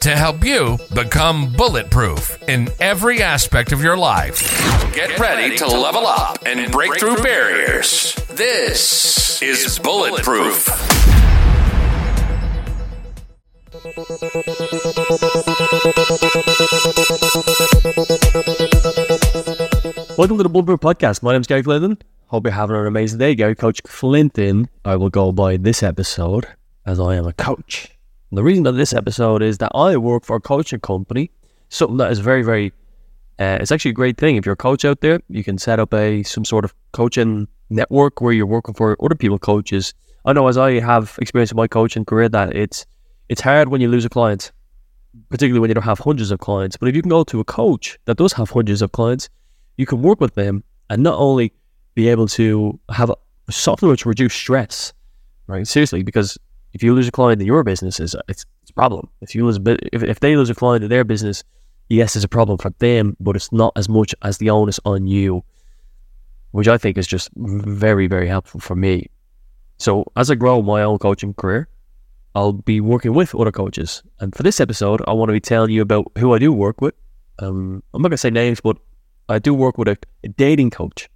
to help you become bulletproof in every aspect of your life. Get ready to level up and break through barriers. This is Bulletproof. Welcome to the Bulletproof Podcast. My name is Gary Clinton. Hope you're having an amazing day. Gary Coach Clinton, I will go by this episode as I am a coach. And the reason that this episode is that I work for a coaching company, something that is very, very, uh, it's actually a great thing. If you're a coach out there, you can set up a some sort of coaching network where you're working for other people coaches. I know as I have experience in my coaching career that it's it's hard when you lose a client, particularly when you don't have hundreds of clients. But if you can go to a coach that does have hundreds of clients, you can work with them and not only be able to have a, something which reduce stress, right? Seriously, because if you lose a client in your business, it's, it's, it's a problem. If you lose if, if they lose a client in their business, yes, it's a problem for them, but it's not as much as the onus on you, which I think is just very, very helpful for me. So as I grow my own coaching career, I'll be working with other coaches. And for this episode, I want to be telling you about who I do work with. Um, I'm not going to say names, but I do work with a, a dating coach.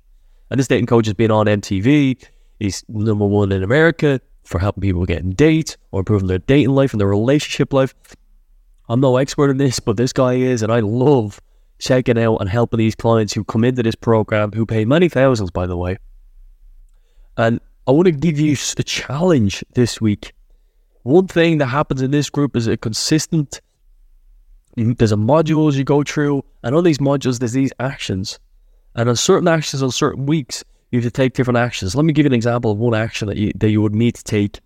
And this dating coach has been on MTV. He's number one in America for helping people get dates or improving their dating life and their relationship life. I'm no expert in this, but this guy is, and I love checking out and helping these clients who come into this program, who pay many thousands, by the way. And I want to give you a challenge this week. One thing that happens in this group is a consistent there's a modules you go through, and on these modules, there's these actions. And on certain actions on certain weeks, you have to take different actions. Let me give you an example of one action that you that you would need to take.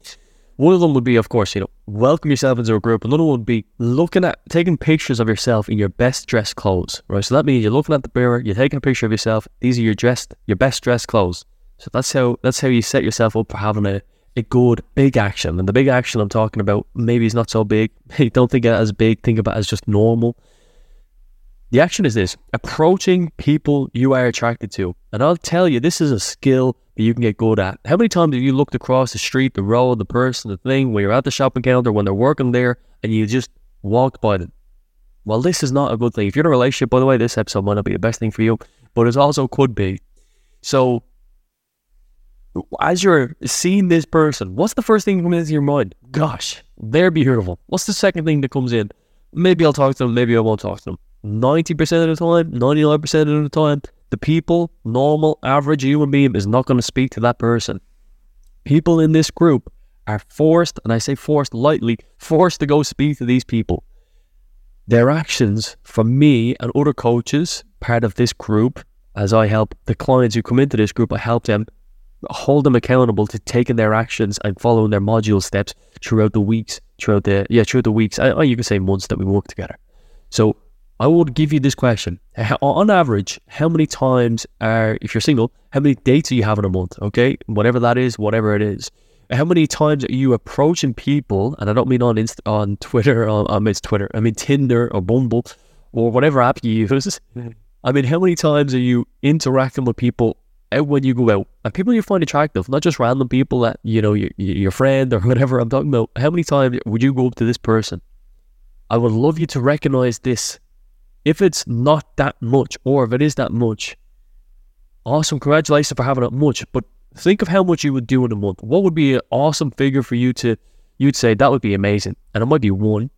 One of them would be, of course, you know, welcome yourself into a group. Another one would be looking at taking pictures of yourself in your best dressed clothes. Right. So that means you're looking at the mirror, you're taking a picture of yourself. These are your dressed, your best dressed clothes. So that's how that's how you set yourself up for having a, a good big action. And the big action I'm talking about maybe is not so big. Don't think of it as big, think about it as just normal. The action is this approaching people you are attracted to. And I'll tell you, this is a skill that you can get good at. How many times have you looked across the street, the road, the person, the thing, when you're at the shopping counter, when they're working there, and you just walked by them? Well, this is not a good thing. If you're in a relationship, by the way, this episode might not be the best thing for you, but it also could be. So, as you're seeing this person, what's the first thing that comes into your mind? Gosh, they're beautiful. What's the second thing that comes in? Maybe I'll talk to them, maybe I won't talk to them. 90% of the time, 99% of the time, the people, normal, average human being is not going to speak to that person. People in this group are forced, and I say forced lightly, forced to go speak to these people. Their actions for me and other coaches, part of this group, as I help the clients who come into this group, I help them hold them accountable to taking their actions and following their module steps throughout the weeks, throughout the yeah, throughout the weeks. I, you can say months that we work together. So I would give you this question. On average, how many times are, if you're single, how many dates are you having a month? Okay. Whatever that is, whatever it is. How many times are you approaching people? And I don't mean on on Twitter, on, I mean Twitter, I mean Tinder or Bumble or whatever app you use. I mean, how many times are you interacting with people out when you go out? And people you find attractive, not just random people that, you know, your, your friend or whatever I'm talking about. How many times would you go up to this person? I would love you to recognize this if it's not that much, or if it is that much, awesome. Congratulations for having that much. But think of how much you would do in a month. What would be an awesome figure for you to, you'd say that would be amazing. And it might be one, it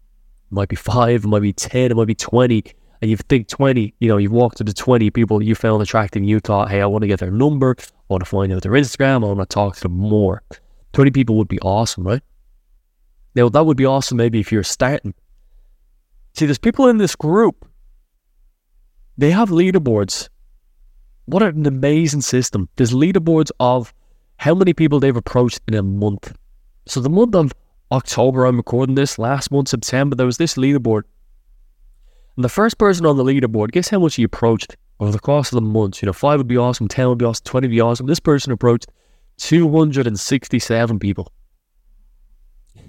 might be five, it might be 10, it might be 20. And you think 20, you know, you've walked to the 20 people you found attractive you thought, hey, I want to get their number, I want to find out their Instagram, I want to talk to them more. 20 people would be awesome, right? Now, that would be awesome maybe if you're starting. See, there's people in this group they have leaderboards. What an amazing system. There's leaderboards of how many people they've approached in a month. So the month of October, I'm recording this, last month, September, there was this leaderboard. And the first person on the leaderboard, guess how much he approached over the course of the months? You know, five would be awesome, 10 would be awesome, 20 would be awesome. This person approached 267 people.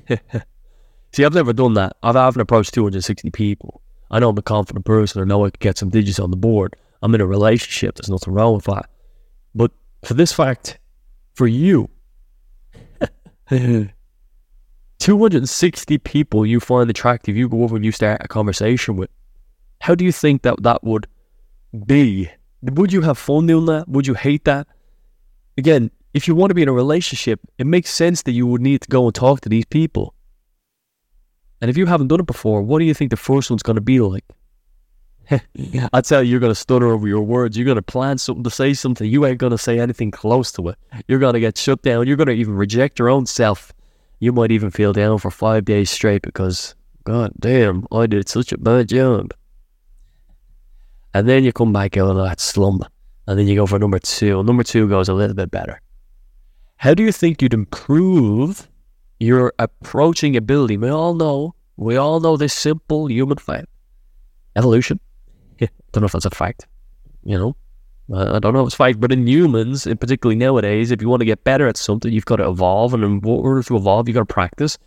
See, I've never done that. I haven't approached 260 people. I know I'm a confident person. I know I can get some digits on the board. I'm in a relationship. There's nothing wrong with that. But for this fact, for you, 260 people you find attractive, you go over and you start a conversation with. How do you think that that would be? Would you have fun doing that? Would you hate that? Again, if you want to be in a relationship, it makes sense that you would need to go and talk to these people. And if you haven't done it before, what do you think the first one's going to be like? I tell you, you're going to stutter over your words. You're going to plan something to say something. You ain't going to say anything close to it. You're going to get shut down. You're going to even reject your own self. You might even feel down for five days straight because, God damn, I did such a bad job. And then you come back out of that slump. And then you go for number two. Number two goes a little bit better. How do you think you'd improve your approaching ability? We all know, we all know this simple human fact. Evolution I don't know if that's a fact. You know, uh, I don't know if it's fact, but in humans, and particularly nowadays, if you want to get better at something, you've got to evolve, and in order to evolve, you've got to practice.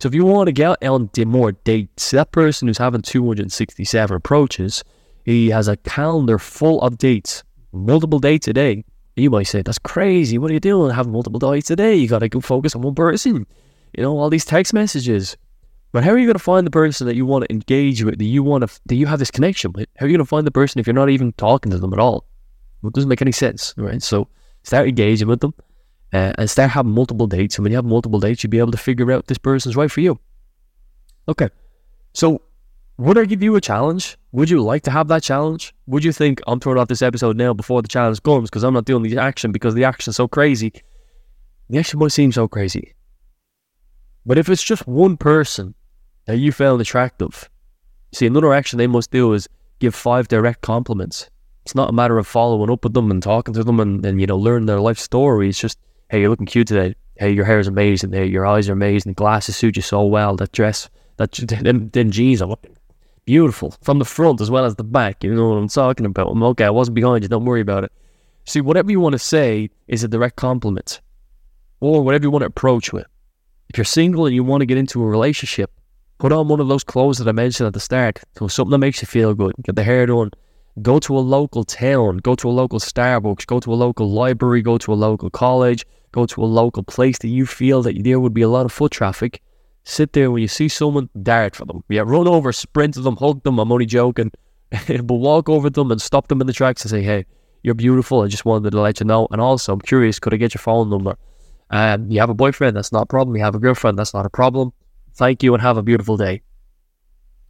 So if you want to get on more dates, that person who's having 267 approaches, he has a calendar full of dates, multiple dates a day. You might say, that's crazy. What are you doing? Having multiple dates a day. You got to go focus on one person. You know, all these text messages. But how are you going to find the person that you want to engage with, that you want to, that you have this connection with? How are you going to find the person if you're not even talking to them at all? It doesn't make any sense, right? So start engaging with them uh, and start having multiple dates. And when you have multiple dates, you'll be able to figure out this person's right for you. Okay. So would I give you a challenge? Would you like to have that challenge? Would you think I'm throwing off this episode now before the challenge comes because I'm not doing the action because the action's so crazy? The action might seem so crazy. But if it's just one person that you found attractive. See, another action they must do is give five direct compliments. It's not a matter of following up with them and talking to them and, and you know, learn their life story. It's just, hey, you're looking cute today. Hey, your hair is amazing. Hey, your eyes are amazing. The glasses suit you so well. That dress, that then, then jeans are beautiful from the front as well as the back. You know what I'm talking about. I'm okay. I wasn't behind you. Don't worry about it. See, whatever you want to say is a direct compliment, or whatever you want to approach with. If you're single and you want to get into a relationship, Put on one of those clothes that I mentioned at the start. So something that makes you feel good. Get the hair done. Go to a local town. Go to a local Starbucks. Go to a local library. Go to a local college. Go to a local place that you feel that there would be a lot of foot traffic. Sit there when you see someone, dart for them. Yeah, run over, sprint to them, hug them. I'm only joking. but walk over them and stop them in the tracks and say, hey, you're beautiful. I just wanted to let you know. And also, I'm curious, could I get your phone number? Um, you have a boyfriend, that's not a problem. You have a girlfriend, that's not a problem. Thank you and have a beautiful day.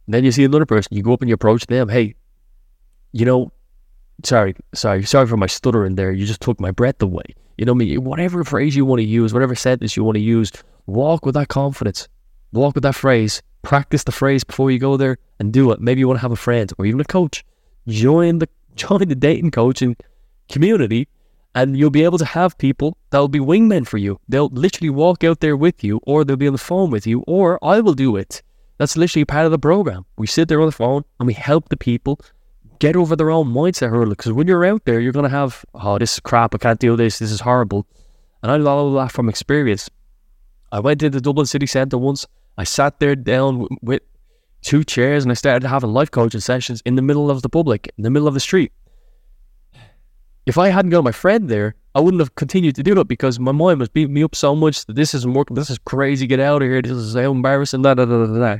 And then you see another person, you go up and you approach them. Hey, you know, sorry, sorry, sorry for my stuttering there. You just took my breath away. You know me, whatever phrase you want to use, whatever sentence you want to use, walk with that confidence. Walk with that phrase. Practice the phrase before you go there and do it. Maybe you want to have a friend or even a coach. Join the join the dating coaching community and you'll be able to have people that'll be wingmen for you. They'll literally walk out there with you, or they'll be on the phone with you, or I will do it. That's literally part of the program. We sit there on the phone and we help the people get over their own mindset hurdle. Because when you're out there, you're going to have, oh, this is crap. I can't do this. This is horrible. And I know that from experience. I went into Dublin City Centre once. I sat there down with two chairs and I started having life coaching sessions in the middle of the public, in the middle of the street if I hadn't got my friend there, I wouldn't have continued to do it because my mind was beating me up so much that this isn't working. This is crazy. Get out of here. This is so embarrassing. Da, da, da, da, da.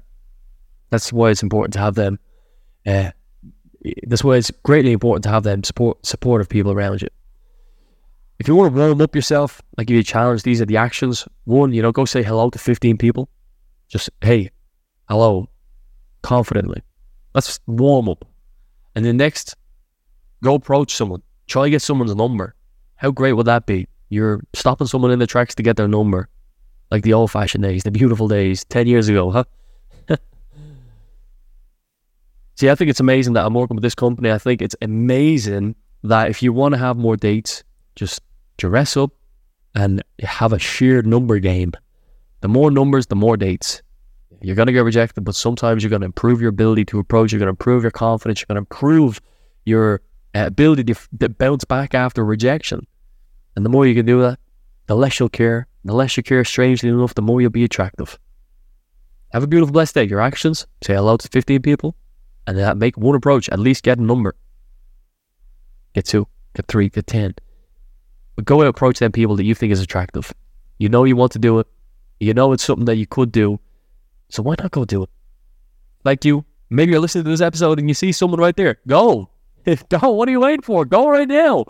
That's why it's important to have them. Uh, that's why it's greatly important to have them support supportive people around you. If you want to warm up yourself, I give you a challenge. These are the actions. One, you know, go say hello to 15 people. Just, hey, hello, confidently. That's warm up. And then next, go approach someone Try to get someone's number. How great would that be? You're stopping someone in the tracks to get their number. Like the old fashioned days, the beautiful days, 10 years ago, huh? See, I think it's amazing that I'm working with this company. I think it's amazing that if you want to have more dates, just dress up and have a sheer number game. The more numbers, the more dates. You're going to get rejected, but sometimes you're going to improve your ability to approach. You're going to improve your confidence. You're going to improve your Uh, ability to, to bounce back after rejection. And the more you can do that, the less you'll care. The less you care, strangely enough, the more you'll be attractive. Have a beautiful, blessed day. Your actions, say hello to 15 people, and then make one approach. At least get a number. Get two, get three, get 10. But go and approach them people that you think is attractive. You know you want to do it. You know it's something that you could do. So why not go do it? Like you, maybe you're listening to this episode and you see someone right there. Go. Go. What are you waiting for? Go right now.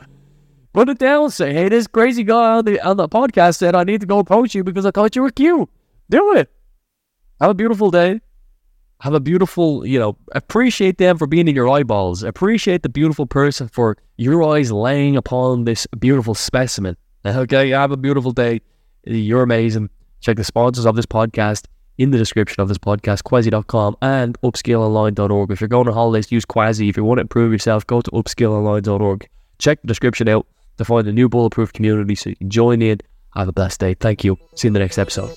Put it down. Say, hey, this crazy guy on the on the podcast said I need to go approach you because I thought you were cute. Do it. Have a beautiful day. Have a beautiful, you know, appreciate them for being in your eyeballs. Appreciate the beautiful person for your eyes laying upon this beautiful specimen. Okay, have a beautiful day. You're amazing. Check the sponsors of this podcast in the description of this podcast, quasi.com and upskillonline.org. If you're going on holidays, use Quasi. If you want to improve yourself, go to upskillonline.org. Check the description out to find a new bulletproof community so you can join in. Have a blessed day. Thank you. See you in the next episode.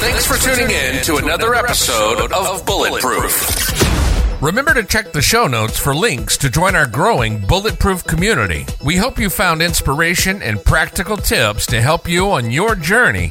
Thanks for tuning in to another episode of Bulletproof. Remember to check the show notes for links to join our growing Bulletproof community. We hope you found inspiration and practical tips to help you on your journey